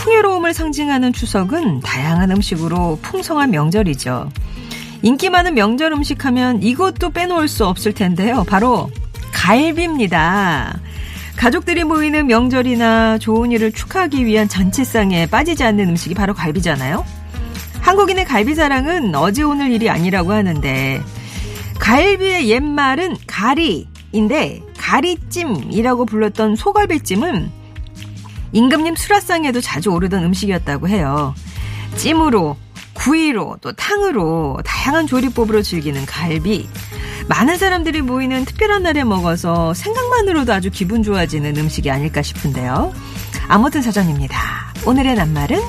풍요로움을 상징하는 추석은 다양한 음식으로 풍성한 명절이죠. 인기 많은 명절 음식 하면 이것도 빼놓을 수 없을 텐데요. 바로 갈비입니다. 가족들이 모이는 명절이나 좋은 일을 축하하기 위한 잔치상에 빠지지 않는 음식이 바로 갈비잖아요. 한국인의 갈비 사랑은 어제 오늘 일이 아니라고 하는데 갈비의 옛말은 가리인데 가리찜이라고 불렀던 소갈비찜은 임금님 수라상에도 자주 오르던 음식이었다고 해요. 찜으로 구이로 또 탕으로 다양한 조리법으로 즐기는 갈비. 많은 사람들이 모이는 특별한 날에 먹어서 생각만으로도 아주 기분 좋아지는 음식이 아닐까 싶은데요. 아무튼 사전입니다. 오늘의 낱말은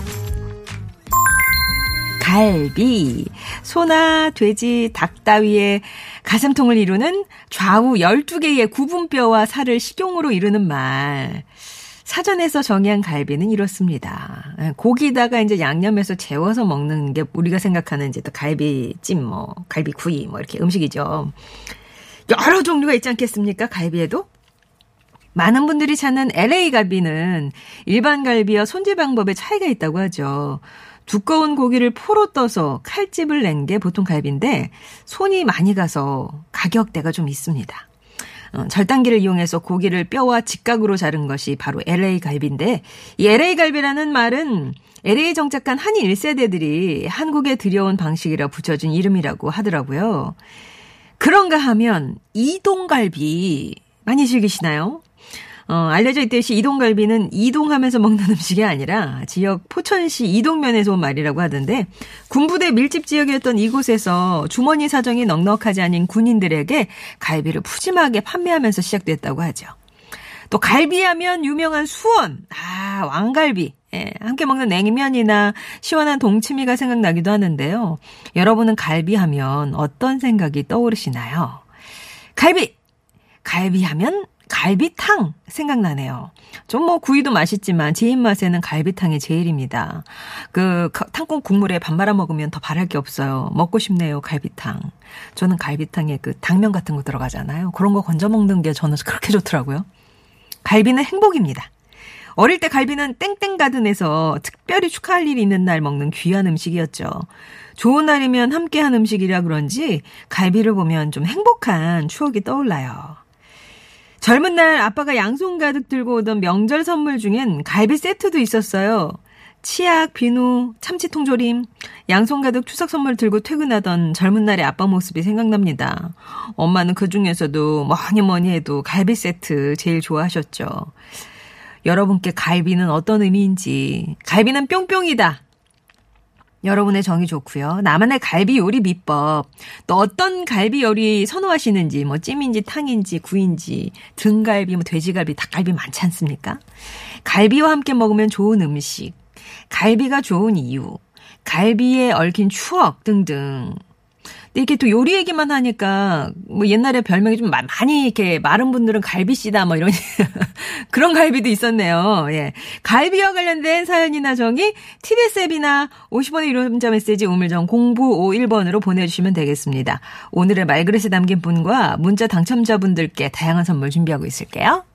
갈비. 소나 돼지, 닭 따위의 가슴통을 이루는 좌우 12개의 구분뼈와 살을 식용으로 이루는 말. 사전에서 정의한 갈비는 이렇습니다. 예, 고기다가 이제 양념해서 재워서 먹는 게 우리가 생각하는 이제 또 갈비찜, 뭐, 갈비구이, 뭐 이렇게 음식이죠. 여러 종류가 있지 않겠습니까? 갈비에도? 많은 분들이 찾는 LA 갈비는 일반 갈비와 손질 방법에 차이가 있다고 하죠. 두꺼운 고기를 포로 떠서 칼집을 낸 게 보통 갈비인데 손이 많이 가서 가격대가 좀 있습니다. 어, 절단기를 이용해서 고기를 뼈와 직각으로 자른 것이 바로 LA 갈비인데 이 LA 갈비라는 말은 LA 정착한 한인 1세대들이 한국에 들여온 방식이라 붙여준 이름이라고 하더라고요. 그런가 하면 이동갈비 많이 즐기시나요? 어, 알려져 있듯이 이동갈비는 이동하면서 먹는 음식이 아니라 지역 포천시 이동면에서 온 말이라고 하던데 군부대 밀집 지역이었던 이곳에서 주머니 사정이 넉넉하지 않은 군인들에게 갈비를 푸짐하게 판매하면서 시작됐다고 하죠. 또 갈비하면 유명한 수원, 아 왕갈비, 예, 함께 먹는 냉면이나 시원한 동치미가 생각나기도 하는데요. 여러분은 갈비하면 어떤 생각이 떠오르시나요? 갈비! 갈비하면 갈비탕 생각나네요. 좀 뭐 구이도 맛있지만 제 입맛에는 갈비탕이 제일입니다. 그 탕국 국물에 밥 말아 먹으면 더 바랄 게 없어요. 먹고 싶네요, 갈비탕. 저는 갈비탕에 그 당면 같은 거 들어가잖아요. 그런 거 건져 먹는 게 저는 그렇게 좋더라고요. 갈비는 행복입니다. 어릴 때 갈비는 땡땡가든에서 특별히 축하할 일이 있는 날 먹는 귀한 음식이었죠. 좋은 날이면 함께한 음식이라 그런지 갈비를 보면 좀 행복한 추억이 떠올라요. 젊은 날 아빠가 양손 가득 들고 오던 명절 선물 중엔 갈비 세트도 있었어요. 치약, 비누, 참치통조림, 양손 가득 추석 선물 들고 퇴근하던 젊은 날의 아빠 모습이 생각납니다. 엄마는 그 중에서도 뭐니 뭐니 해도 갈비 세트 제일 좋아하셨죠. 여러분께 갈비는 어떤 의미인지, 갈비는 뿅뿅이다. 여러분의 정이 좋고요. 나만의 갈비 요리 비법. 또 어떤 갈비 요리 선호하시는지 뭐 찜인지 탕인지 구인지 등갈비 뭐 돼지갈비 닭갈비 많지 않습니까? 갈비와 함께 먹으면 좋은 음식. 갈비가 좋은 이유. 갈비에 얽힌 추억 등등. 근데 이렇게 또 요리 얘기만 하니까 뭐 옛날에 별명이 좀 많이 이렇게 마른 분들은 갈비씨다 뭐 이런 그런 갈비도 있었네요. 예. 갈비와 관련된 사연이나 정의 TBS 앱이나 50원의 유료 문자 메시지 우물정 0951번으로 보내주시면 되겠습니다. 오늘의 말그릇에 담긴 분과 문자 당첨자분들께 다양한 선물 준비하고 있을게요.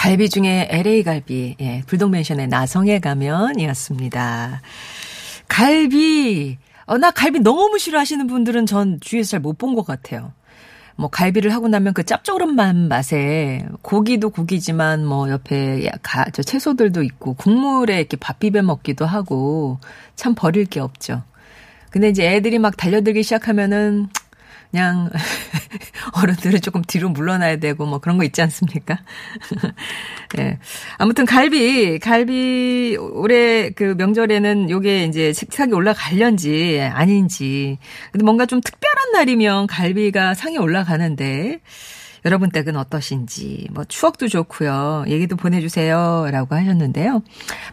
갈비 중에 LA 갈비, 예, 불독맨션의 나성에 가면이었습니다. 갈비, 어, 나 갈비 너무 싫어하시는 분들은 전 주위에서 잘 못 본 것 같아요. 뭐 갈비를 하고 나면 그 짭조름한 맛에 고기도 고기지만 뭐 옆에 가, 저 채소들도 있고 국물에 이렇게 밥 비벼 먹기도 하고 참 버릴 게 없죠. 근데 이제 애들이 막 달려들기 시작하면은 그냥 어른들은 조금 뒤로 물러나야 되고 뭐 그런 거 있지 않습니까? 예. 네. 아무튼 갈비, 갈비 올해 그 명절에는 요게 이제 식탁이 올라갈련지 아닌지. 근데 뭔가 좀 특별한 날이면 갈비가 상에 올라가는데 여러분 댁은 어떠신지, 뭐 추억도 좋고요. 얘기도 보내주세요. 라고 하셨는데요.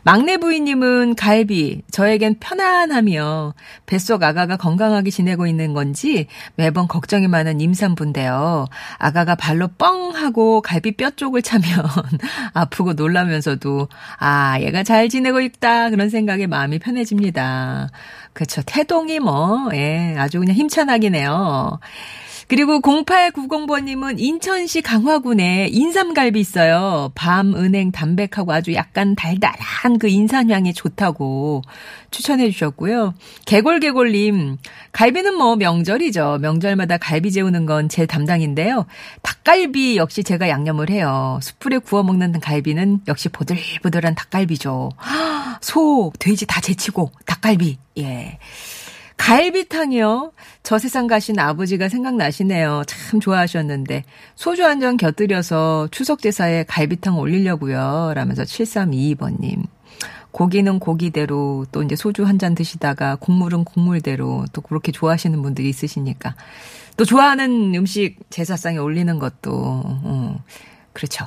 막내 부인님은 갈비, 저에겐 편안하며 뱃속 아가가 건강하게 지내고 있는 건지 매번 걱정이 많은 임산부인데요. 아가가 발로 뻥 하고 갈비 뼈 쪽을 차면 아프고 놀라면서도 아, 얘가 잘 지내고 있다. 그런 생각에 마음이 편해집니다. 그렇죠. 태동이 뭐, 예, 아주 그냥 힘찬하기네요. 그리고 0890번님은 인천시 강화군에 인삼갈비 있어요. 밤, 은행, 담백하고 아주 약간 달달한 그 인삼향이 좋다고 추천해 주셨고요. 개골개골님, 갈비는 뭐 명절이죠. 명절마다 갈비 재우는 건 제 담당인데요. 닭갈비 역시 제가 양념을 해요. 숯불에 구워 먹는 갈비는 역시 보들보들한 닭갈비죠. 소, 돼지 다 제치고 닭갈비. 예. 갈비탕이요. 저 세상 가신 아버지가 생각나시네요. 참 좋아하셨는데 소주 한 잔 곁들여서 추석 제사에 갈비탕 올리려고요. 라면서 7322번님. 고기는 고기대로 또 이제 소주 한 잔 드시다가 국물은 국물대로 또 그렇게 좋아하시는 분들이 있으시니까 또 좋아하는 음식 제사상에 올리는 것도 어, 그렇죠.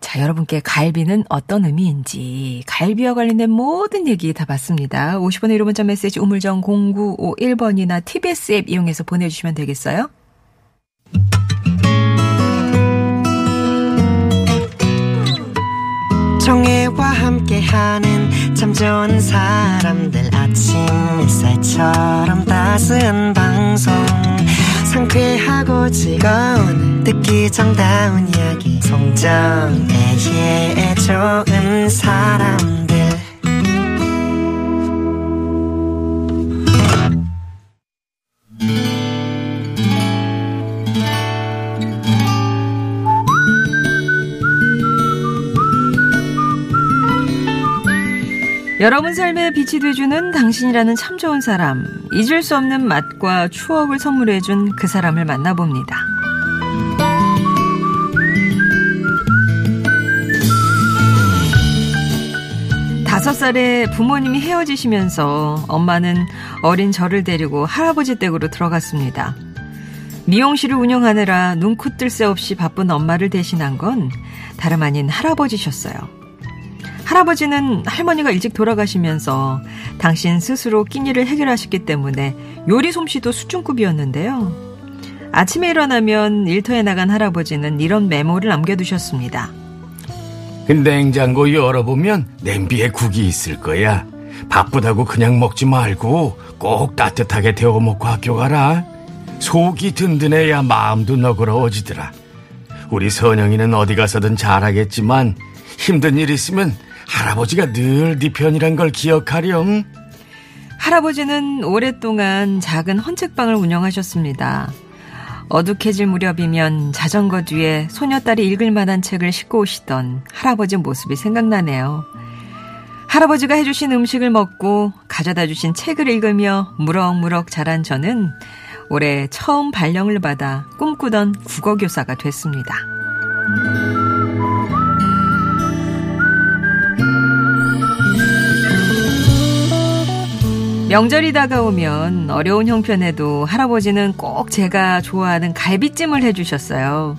자, 여러분께 갈비는 어떤 의미인지 갈비와 관련된 모든 얘기 다 봤습니다. 50원의 1호 문자 메시지 우물정 0951번이나 TBS 앱 이용해서 보내주시면 되겠어요. 정혜와 함께하는 참 좋은 사람들 아침 햇살처럼 따스한 방송 상쾌하고 즐거운 듣기 정다운 이야기. 송정애의 좋은 사람들 여러분 삶에 빛이 돼주는 당신이라는 참 좋은 사람, 잊을 수 없는 맛과 추억을 선물해준 그 사람을 만나봅니다. 다섯 살에 부모님이 헤어지시면서 엄마는 어린 저를 데리고 할아버지 댁으로 들어갔습니다. 미용실을 운영하느라 눈코 뜰 새 없이 바쁜 엄마를 대신한 건 다름 아닌 할아버지셨어요. 할아버지는 할머니가 일찍 돌아가시면서 당신 스스로 끼니를 해결하셨기 때문에 요리 솜씨도 수준급이었는데요. 아침에 일어나면 일터에 나간 할아버지는 이런 메모를 남겨두셨습니다. 냉장고 열어보면 냄비에 국이 있을 거야. 바쁘다고 그냥 먹지 말고 꼭 따뜻하게 데워 먹고 학교 가라. 속이 든든해야 마음도 너그러워지더라. 우리 선영이는 어디 가서든 잘하겠지만 힘든 일 있으면 할아버지가 늘 네 편이란 걸 기억하렴. 할아버지는 오랫동안 작은 헌책방을 운영하셨습니다. 어둑해질 무렵이면 자전거 뒤에 소녀딸이 읽을 만한 책을 싣고 오시던 할아버지 모습이 생각나네요. 할아버지가 해주신 음식을 먹고 가져다 주신 책을 읽으며 무럭무럭 자란 저는 올해 처음 발령을 받아 꿈꾸던 국어교사가 됐습니다. 명절이 다가오면 어려운 형편에도 할아버지는 꼭 제가 좋아하는 갈비찜을 해주셨어요.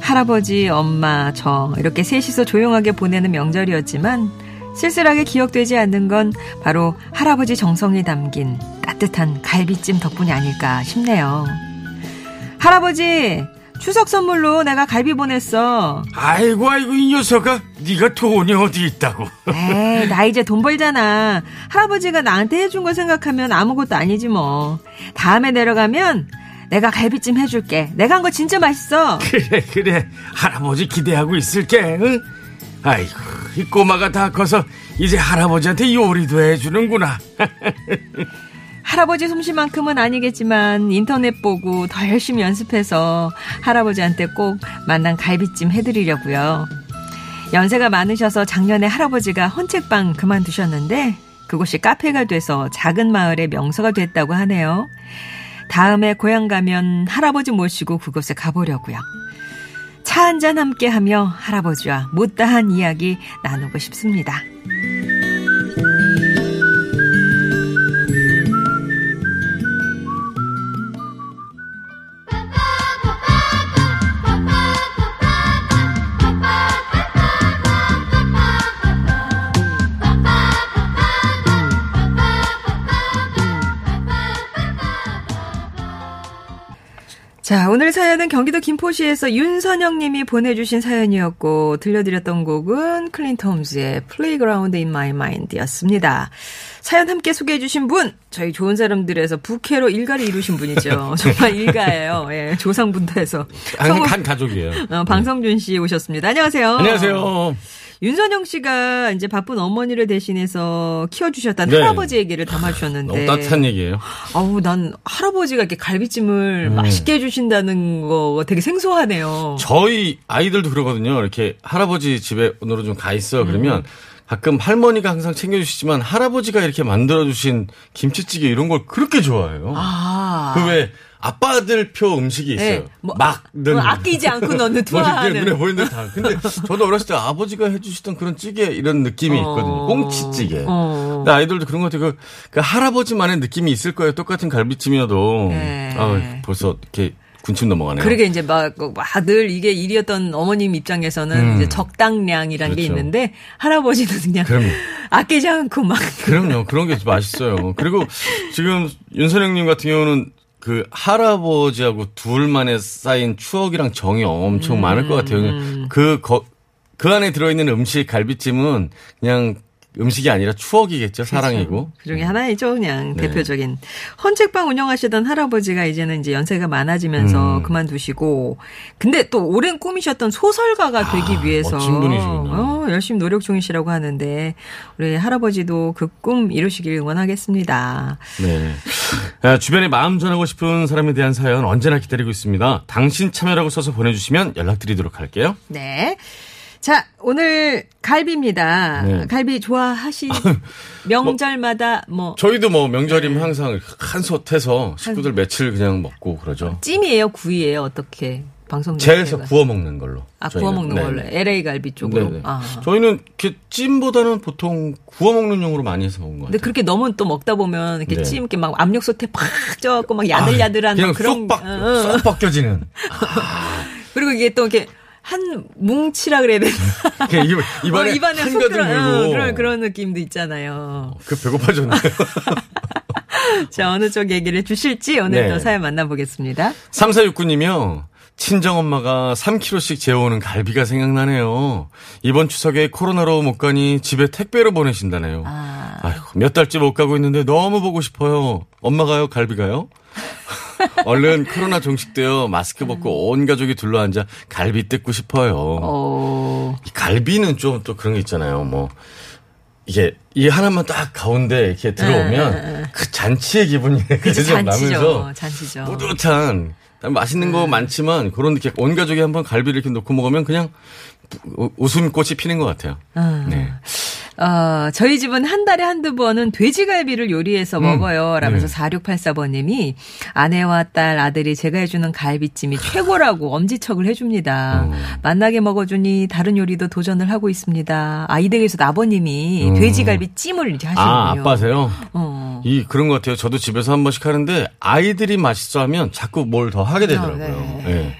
할아버지, 엄마, 저 이렇게 셋이서 조용하게 보내는 명절이었지만 쓸쓸하게 기억되지 않는 건 바로 할아버지 정성이 담긴 따뜻한 갈비찜 덕분이 아닐까 싶네요. 할아버지, 추석 선물로 내가 갈비 보냈어. 아이고 아이고 이 녀석아 네가 돈이 어디 있다고. 에이 나 이제 돈 벌잖아. 할아버지가 나한테 해준 거 생각하면 아무것도 아니지 뭐. 다음에 내려가면 내가 갈비찜 해줄게. 내가 한 거 진짜 맛있어. 그래 그래 할아버지 기대하고 있을게. 응? 아이고 이 꼬마가 다 커서 이제 할아버지한테 요리도 해주는구나. 할아버지 솜씨만큼은 아니겠지만 인터넷 보고 더 열심히 연습해서 할아버지한테 꼭 만난 갈비찜 해드리려고요. 연세가 많으셔서 작년에 할아버지가 헌책방 그만두셨는데 그곳이 카페가 돼서 작은 마을의 명소가 됐다고 하네요. 다음에 고향 가면 할아버지 모시고 그곳에 가보려고요. 차 한잔 함께 하며 할아버지와 못다한 이야기 나누고 싶습니다. 자, 오늘 사연은 경기도 김포시에서 윤선영 님이 보내주신 사연이었고, 들려드렸던 곡은 클린트 홈즈의 Playground in My Mind 였습니다. 사연 함께 소개해 주신 분, 저희 좋은 사람들에서 부캐로 일가를 이루신 분이죠. 정말 일가예요. 예, 조상부터 해서. 한, 성우- 한 가족이에요. 어, 방성준 씨 오셨습니다. 안녕하세요. 안녕하세요. 윤선영 씨가 이제 바쁜 어머니를 대신해서 키워주셨다는 네. 할아버지 얘기를 담아주셨는데. 너무 따뜻한 얘기예요. 아우, 난 할아버지가 이렇게 갈비찜을 음. 맛있게 해주신다는 거 되게 생소하네요. 저희 아이들도 그러거든요. 이렇게 할아버지 집에 오늘은 좀 가 있어. 그러면 가끔 할머니가 항상 챙겨주시지만 할아버지가 이렇게 만들어주신 김치찌개 이런 걸 그렇게 좋아해요. 아. 그왜 아빠들 표 음식이 있어요. 네, 뭐, 막 넣는. 어, 아끼지 않고 넣는 뭐 투하하는. 눈에 보이는 다. 근데 저도 어렸을 때 아버지가 해주시던 그런 찌개 이런 느낌이 있거든요. 꽁치찌개. 어. 근데 아이들도 그런 것 같아요. 그, 그 할아버지만의 느낌이 있을 거예요. 똑같은 갈비찜이어도. 네. 아, 벌써 이렇게 군침 넘어가네요. 그러게 이제 막늘 이게 일이었던 어머님 입장에서는 음. 이제 적당량이라는 게 그렇죠. 있는데 할아버지는 그냥 그럼요. 아끼지 않고 막 그럼요. 그런 게 맛있어요. 그리고 지금 윤선영님 같은 경우는 그 할아버지하고 둘만에 쌓인 추억이랑 정이 엄청 많을 것 같아요. 그, 거, 그 안에 들어있는 음식 갈비찜은 그냥 음식이 아니라 추억이겠죠. 사랑이고. 그 중에 하나이죠, 그냥 네. 대표적인. 헌책방 운영하시던 할아버지가 이제는 이제 연세가 많아지면서 음. 그만두시고, 근데 또 오랜 꿈이셨던 소설가가 되기 위해서 아, 멋진 분이시군요. 어, 열심히 노력 중이시라고 하는데 우리 할아버지도 그 꿈 이루시길 응원하겠습니다. 네. 아, 주변에 마음 전하고 싶은 사람에 대한 사연 언제나 기다리고 있습니다. 당신 참여라고 써서 보내주시면 연락드리도록 할게요. 네. 자, 오늘 갈비입니다. 네. 갈비 좋아하시, 명절마다 뭐, 저희도 뭐 명절이면 항상 한솥 해서 식구들 며칠 그냥 먹고 그러죠. 찜이에요, 구이에요, 어떻게? 방송 자체가. 구워 먹는 걸로. 아, 저희는. 구워 먹는 네. 걸로. LA 갈비 쪽으로. 네네. 아. 저희는 이렇게 찜보다는 보통 구워 먹는 용으로 많이 해서 먹는 것 근데 같아요. 그렇게 너무 또 먹다 보면 이렇게 네. 찜 이렇게 막 압력솥에 팍 쪄갖고 막 야들야들한 그냥 막 그런 쏙, 박. 쏙 벗겨지는. 그리고 이게 또 이렇게 한 뭉치라 그래야 되나? 입, 입안에, 어, 입안에 쏙 한가득 들어. 어, 물고. 그런 그런 느낌도 있잖아요. 그 배고파졌네요. 자 어느 쪽 얘기를 주실지 오늘 네. 또 사연 만나보겠습니다. 3469님이요. 친정엄마가 3kg씩 재워오는 갈비가 생각나네요. 이번 추석에 코로나로 못 가니 집에 택배로 보내신다네요. 아. 아이고, 몇 달째 못 가고 있는데 너무 보고 싶어요. 엄마가요? 갈비가요? 얼른 코로나 종식되어 마스크 벗고 온 가족이 둘러앉아 갈비 뜯고 싶어요. 어. 이 갈비는 좀 또 그런 게 있잖아요. 뭐 이게 이 하나만 딱 가운데 이렇게 들어오면 그 잔치의 기분이 그치, 잔치죠. 나면서 잔치죠. 뿌듯한 맛있는 거 많지만 그런 이렇게 온 가족이 한번 갈비를 이렇게 놓고 먹으면 그냥 우- 웃음꽃이 피는 것 같아요. 아. 네. 어, 저희 집은 한 달에 한두 번은 돼지갈비를 요리해서 먹어요. 라면서 네. 4684번님이 아내와 딸, 아들이 제가 해주는 갈비찜이 최고라고 엄지척을 해줍니다. 어. 만나게 먹어주니 다른 요리도 도전을 하고 있습니다. 아, 이 댁에서 아버님이 어. 돼지갈비찜을 이렇게 하시는군요. 아 아빠세요? 어. 이 그런 것 같아요. 저도 집에서 한 번씩 하는데 아이들이 맛있어 하면 자꾸 뭘 더 하게 되더라고요. 네. 예.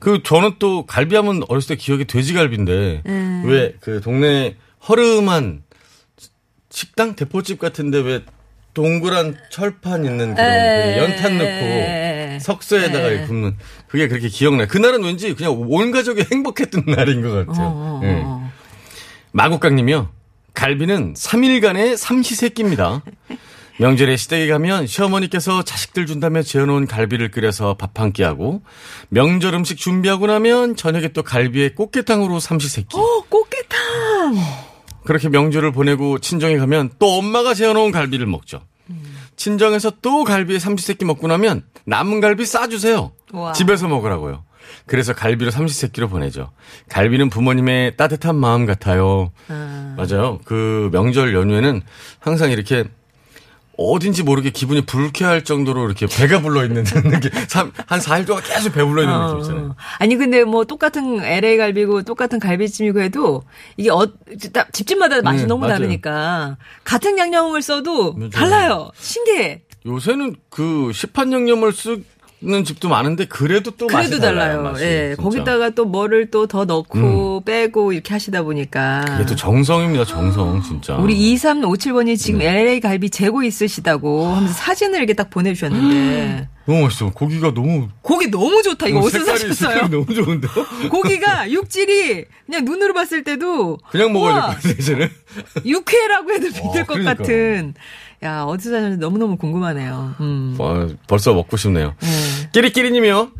그 저는 또 갈비하면 어렸을 때 기억이 돼지갈비인데 음. 왜그 동네 허름한 식당 대포집 같은데 왜 동그란 철판 있는 그런 에. 그 연탄 에. 넣고 석쇠에다가 에. 굽는 그게 그렇게 기억나요. 그날은 왠지 그냥 온 가족이 행복했던 날인 것 같아요. 어, 어, 예. 어. 마국강님이요. 갈비는 3일간의 삼시세끼입니다. 명절에 시댁에 가면 시어머니께서 자식들 준다며 재워놓은 갈비를 끓여서 밥 한 끼 하고 명절 음식 준비하고 나면 저녁에 또 갈비에 꽃게탕으로 삼시세끼. 어, 꽃게탕! 그렇게 명절을 보내고 친정에 가면 또 엄마가 재워놓은 갈비를 먹죠. 친정에서 또 갈비에 삼시세끼 먹고 나면 남은 갈비 싸주세요. 와. 집에서 먹으라고요. 그래서 갈비로 삼시세끼로 보내죠. 갈비는 부모님의 따뜻한 마음 같아요. 아. 맞아요. 그 명절 연휴에는 항상 이렇게 어딘지 모르게 기분이 불쾌할 정도로 이렇게 배가 불러 있는 느낌. 한 4일 동안 계속 배 불러 있는 느낌 있잖아요. 어. 아니 근데 뭐 똑같은 LA 갈비고 똑같은 갈비찜이고 해도 이게 어 집집마다 맛이 네, 너무 맞아요. 다르니까 같은 양념을 써도 맞아요. 달라요. 신기해. 요새는 그 시판 양념을 쓰 는 집도 많은데 그래도 또 맛이 그래도 달라요. 맛이, 예. 진짜. 음. 거기다가 또 뭐를 또 더 넣고 빼고 이렇게 하시다 보니까. 이게 또 정성입니다. 정성 진짜. 우리 2357번이 지금 네. LA 갈비 재고 있으시다고 하면서 사진을 이렇게 딱 보내 주셨는데 너무 맛있어. 고기가 너무 고기 너무 좋다. 이거 너무 어디서 사셨어요? 너무 좋은데요? 고기가 육질이 그냥 눈으로 봤을 때도 그냥 먹어야 될 것 같아요, 이제는. 육회라고 해도 믿을 것 그러니까. 같은. 야 어디서 사셨는지 너무 너무 궁금하네요. 음. 와, 벌써 먹고 싶네요. 네. 끼리끼리님이요.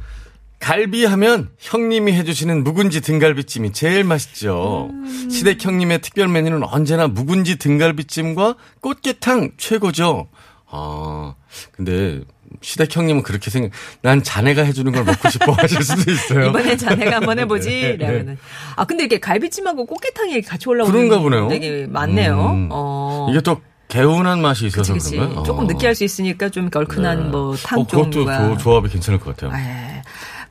갈비 하면 형님이 해주시는 묵은지 등갈비찜이 제일 맛있죠. 음. 시댁 형님의 특별 메뉴는 언제나 묵은지 등갈비찜과 꽃게탕 최고죠. 아, 근데 시댁 형님은 그렇게 생각, 난 자네가 해주는 걸 먹고 싶어 하실 수도 있어요. 이번엔 자네가 한번 해보지. 네, 네. 라면은. 아 근데 이렇게 갈비찜하고 꽃게탕이 같이 올라오는 그런가 보네요. 되게 많네요. 음. 어. 이게 또 개운한 맛이 있어서 그치, 그치. 조금 어. 느끼할 수 있으니까 좀 얼큰한 네. 뭐탕 어, 그것도 종류가. 그 조합이 괜찮을 것 같아요. 예.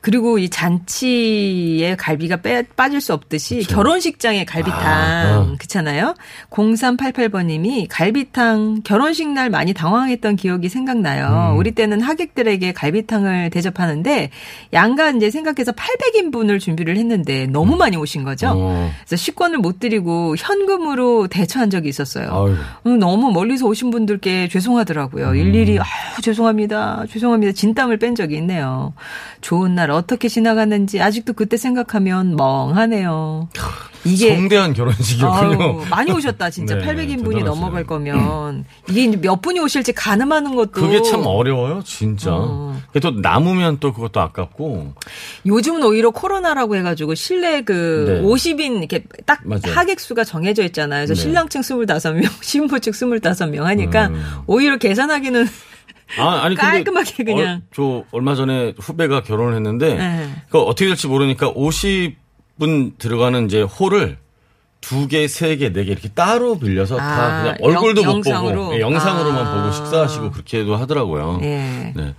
그리고 이 잔치에 갈비가 빼, 빠질 수 없듯이 결혼식장의 갈비탕 아, 아. 그렇잖아요. 0388번님이 갈비탕 결혼식 날 많이 당황했던 기억이 생각나요. 음. 우리 때는 하객들에게 갈비탕을 대접하는데 양가 이제 생각해서 800인분을 준비를 했는데 너무 많이 오신 거죠. 어. 그래서 식권을 못 드리고 현금으로 대처한 적이 있었어요. 아이고. 음, 너무 멀리서 오신 분들께 죄송하더라고요. 음. 일일이 아유 죄송합니다. 죄송합니다. 진땀을 뺀 적이 있네요. 좋은 날 어떻게 지나갔는지 아직도 그때 생각하면 멍하네요. 이게 성대한 결혼식이었군요. 아유, 많이 오셨다 진짜 네, 800인분이 대단하시네요. 넘어갈 거면 이게 이제 몇 분이 오실지 가늠하는 것도 그게 참 어려워요, 진짜. 어. 또 남으면 또 그것도 아깝고. 요즘은 오히려 코로나라고 해가지고 실내 그 네. 50인 이렇게 딱 맞아요. 하객 수가 정해져 있잖아요. 그래서 네. 신랑 측 25명, 신부 측 25명 하니까 음. 오히려 계산하기는 아, 아니. 깔끔하게 그냥. 어, 저 얼마 전에 후배가 결혼을 했는데. 네. 그 어떻게 될지 모르니까 50분 들어가는 이제 홀을 두 개, 세 개, 네 개 이렇게 따로 빌려서 다 아, 그냥 얼굴도 영- 못 영상으로? 보고 예, 영상으로만 아. 보고 식사하시고 그렇게도 하더라고요. 예. 네.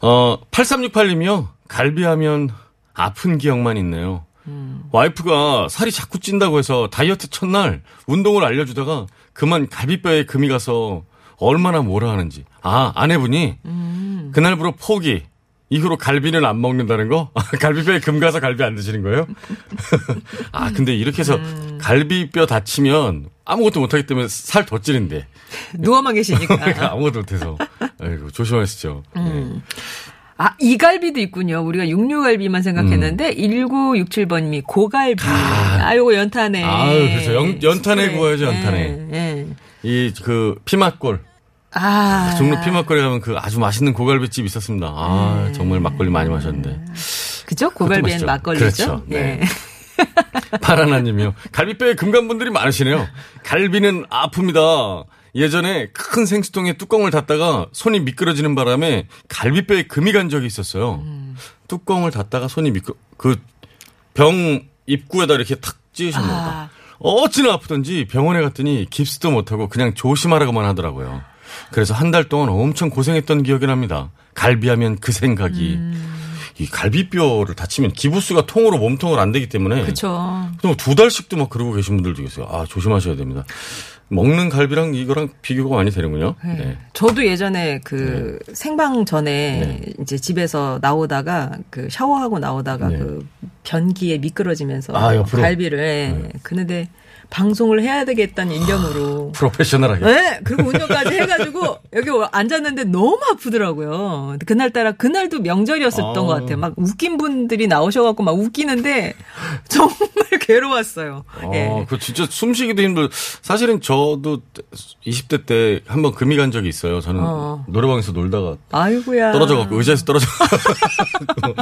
어, 8368님이요. 갈비하면 아픈 기억만 있네요. 음. 와이프가 살이 자꾸 찐다고 해서 다이어트 첫날 운동을 알려주다가 그만 갈비뼈에 금이 가서 얼마나 뭐라 하는지. 아, 아내분이 음. 그날부로 포기. 이후로 갈비는 안 먹는다는 거? 갈비뼈에 금 가서 갈비 안 드시는 거예요? 아, 근데 이렇게 해서 음. 갈비뼈 다치면 아무것도 못하기 때문에 살 더 찌는데. 누워만 계시니까. 그러니까 아무것도 못해서. 아이고, 조심하시죠. 네. 음. 아, 이갈비도 있군요. 우리가 육류갈비만 생각했는데 1967번님이 고갈비. 아, 요거 연탄에. 아유, 그렇죠. 연- 숯불에. 구워야죠, 연탄에. 예, 예. 이그 피맛골. 아. 종로 피막거리 가면 그 아주 맛있는 고갈비집 있었습니다. 아, 네. 정말 막걸리 많이 마셨는데. 그죠? 고갈비엔. 막걸리죠. 그렇죠. 네. 예. 파라나님이요. 갈비뼈에 금간분들이 많으시네요. 갈비는 아픕니다. 예전에 큰 생수통에 뚜껑을 닫다가 손이 미끄러지는 바람에 갈비뼈에 금이 간 적이 있었어요. 뚜껑을 닫다가 손이 미끄, 그 병 입구에다 이렇게 탁 찌으셨나 보다. 아. 어찌나 아프던지 병원에 갔더니 깁스도 못하고 그냥 조심하라고만 하더라고요. 그래서 한 달 동안 엄청 고생했던 기억이 납니다. 갈비하면 그 생각이. 음. 이 갈비뼈를 다치면 기부스가 통으로 몸통으로 안 되기 때문에 그쵸. 또두 달씩도 막 그러고 계신 분들도 계세요. 아, 조심하셔야 됩니다. 먹는 갈비랑 이거랑 비교가 많이 되는군요. 네. 네. 저도 예전에 그 생방 전에 네. 이제 집에서 나오다가 그 샤워하고 나오다가 네. 그 변기에 미끄러지면서 아, 옆으로? 갈비를 예. 그런데 방송을 해야 되겠다는 일념으로 프로페셔널하게. 네, 그리고 운전까지 해가지고 여기 앉았는데 너무 아프더라고요. 그날따라 그날도 명절이었었던 아. 것 같아요. 막 웃긴 분들이 나오셔갖고 막 웃기는데 정말 괴로웠어요. 예. 어, 그 진짜 숨쉬기도 힘들. 사실은 저도 20대 때 한번 금이 간 적이 있어요. 저는 어. 노래방에서 놀다가 아이고야. 떨어져갖고 의자에서 떨어져갖고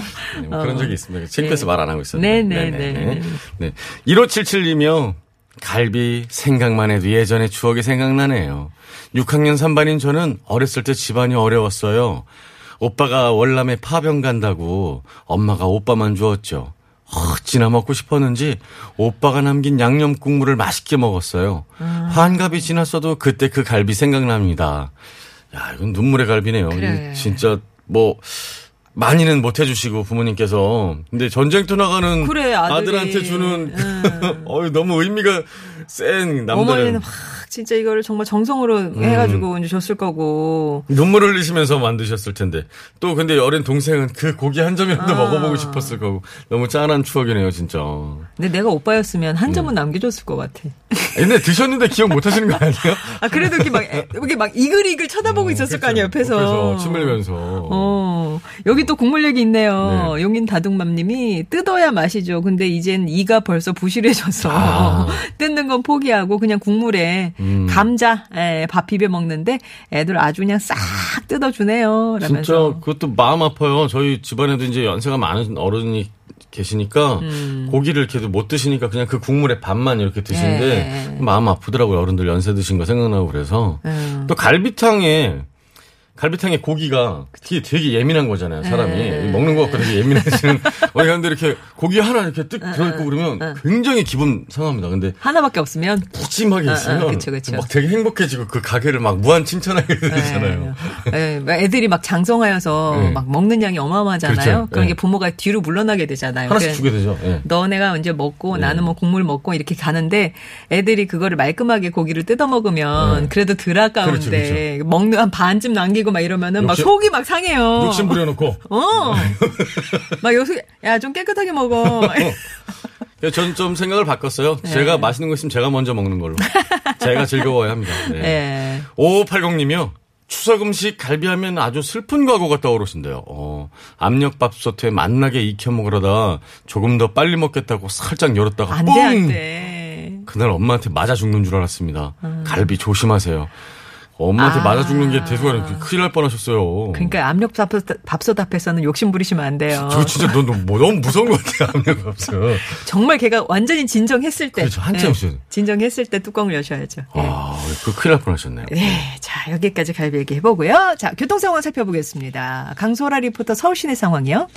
네, 뭐 그런 적이 있습니다. 창피해서 말안 하고 있었는데. 네, 네, 네. 네. 1577이며 갈비 생각만 해도 예전의 추억이 생각나네요. 6학년 3반인 저는 어렸을 때 집안이 어려웠어요. 오빠가 월남에 파병 간다고 엄마가 오빠만 주었죠. 어찌나 먹고 싶었는지 오빠가 남긴 양념 국물을 맛있게 먹었어요. 환갑이 지났어도 그때 그 갈비 생각납니다. 야, 이건 눈물의 갈비네요. 그래. 이 진짜 뭐 많이는 못 해주시고 부모님께서 근데 전쟁터 나가는 그래. 아들한테 주는 음. 어유 너무 의미가 센 남들은 어머니는 막 진짜 이거를 정말 정성으로 음. 해가지고 이제 줬을 거고. 눈물 흘리시면서 만드셨을 텐데 또 근데 어린 동생은 그 고기 한 점이라도 아. 먹어보고 싶었을 거고 너무 짠한 추억이네요 진짜. 근데 내가 오빠였으면 한 네. 점은 남겨줬을 것 같아. 근데 드셨는데 기억 못 하시는 거 아니에요? 아 그래도 이렇게 막 애- 이렇게 막 이글이글 쳐다보고 있었을 거 아니에요 옆에서. 옆에서 침 흘리면서. 어, 여기 또 국물 얘기 있네요. 네. 용인 다둥맘 님이 뜯어야 맛이죠. 근데 이젠 이가 벌써 부실해져서 아. 뜯는 건 포기하고 그냥 국물에 음. 감자, 예, 밥 비벼 먹는데 애들 아주 그냥 싹 뜯어주네요. 진짜 라면서. 그것도 마음 아파요. 저희 집안에도 이제 연세가 많은 어른이 계시니까 음. 고기를 이렇게 못 드시니까 그냥 그 국물에 밥만 이렇게 드시는데 예. 마음 아프더라고요. 어른들 연세 드신 거 생각나고 그래서 음. 또 갈비탕에 갈비탕에 고기가 되게, 되게 예민한 거잖아요, 사람이. 예. 먹는 거 갖고 되게 예민해지는. 어디 갔는데 이렇게 고기 하나 이렇게 뜩 예, 들어있고 그러면 굉장히 기분 상합니다. 근데 하나밖에 없으면 푸짐하게 있으면 그쵸, 그쵸. 막 되게 행복해지고 그 가게를 막 무한 칭찬하게 되잖아요. 예, 막 애들이 막 장성하여서 네. 막 먹는 양이 어마어마하잖아요. 그렇죠. 이게 네. 부모가 뒤로 물러나게 되잖아요. 하나씩 주게 되죠. 예. 너네가 이제 먹고 나는 뭐 국물 먹고 이렇게 가는데 애들이 그거를 말끔하게 고기를 뜯어 먹으면 네. 그래도 덜 아까운데 먹는 한 반쯤 남기고 막 이러면은 막 욕심- 속이 막 상해요. 욕심 부려놓고. 어. 막 요새 야좀 깨끗하게 먹어. 저는 좀 생각을 바꿨어요. 네. 제가 맛있는 거 있으면 제가 먼저 먹는 걸로. 제가 즐거워야 합니다. 네. 예. 5580님이요. 추석 음식 갈비하면 아주 슬픈 과거가 떠오르신대요. 어, 압력밥솥에 맛나게 익혀 먹으려다 조금 더 빨리 먹겠다고 살짝 열었다가 안 뻥! 돼, 안 돼. 그날 엄마한테 맞아 죽는 줄 알았습니다. 갈비 조심하세요. 엄마한테 아. 맞아 죽는 게 대수가 아니고 큰일 날 뻔하셨어요. 그러니까 압력 밥솥, 밥솥 앞에서는 욕심 부리시면 안 돼요. 저 진짜 너무, 너무 무서운 것 같아요. 압력 밥솥. 정말 걔가 완전히 진정했을 때. 그렇죠. 한참 예. 있어요. 진정했을 때 뚜껑을 여셔야죠. 예. 아, 그 큰일 날 뻔하셨네요. 네, 자 여기까지 갈비 얘기 해보고요. 자 교통 상황 살펴보겠습니다. 강소라 리포터 서울시내 상황이요.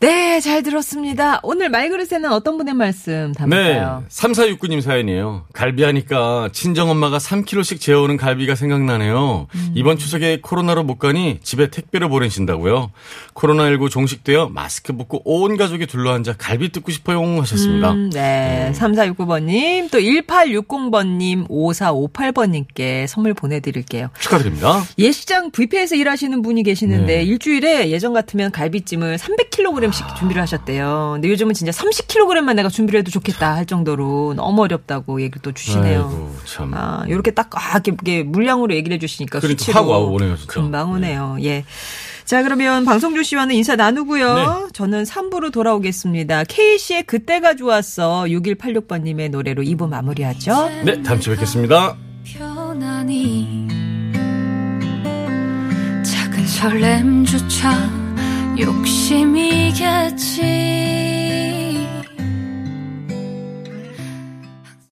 네, 잘 들었습니다. 오늘 말그릇에는 어떤 분의 말씀 네. 담을까요? 3469님 사연이에요. 갈비하니까 친정엄마가 3kg씩 재워오는 갈비가 생각나네요. 음. 이번 추석에 코로나로 못 가니 집에 택배로 보내신다고요. 코로나19 종식되어 마스크 벗고 온 가족이 둘러앉아 갈비 뜯고 싶어요 하셨습니다. 음, 네. 3469번님, 또 1860번님, 5458번님께 선물 보내드릴게요. 축하드립니다. 예식장 뷔페에서 일하시는 분이 계시는데 네. 일주일에 예전 같으면 갈비찜을 300kg 씩 준비를 하셨대요. 근데 요즘은 진짜 30kg만 내가 준비를 해도 좋겠다 할 정도로 너무 어렵다고 얘기를 또 주시네요. 아이고, 참. 아, 요렇게 딱, 아, 이렇게, 이렇게 물량으로 얘기를 해주시니까. 수치로 확 와우 오네요, 진짜. 금방 오네요. 예. 자, 그러면 방송준 씨와는 인사 나누고요. 네. 저는 3부로 돌아오겠습니다. K씨의 그때가 좋았어. 6186번님의 노래로 2부 마무리하죠. 네, 다음 주에 뵙겠습니다. 편안히 작은 설렘조차 욕심이겠지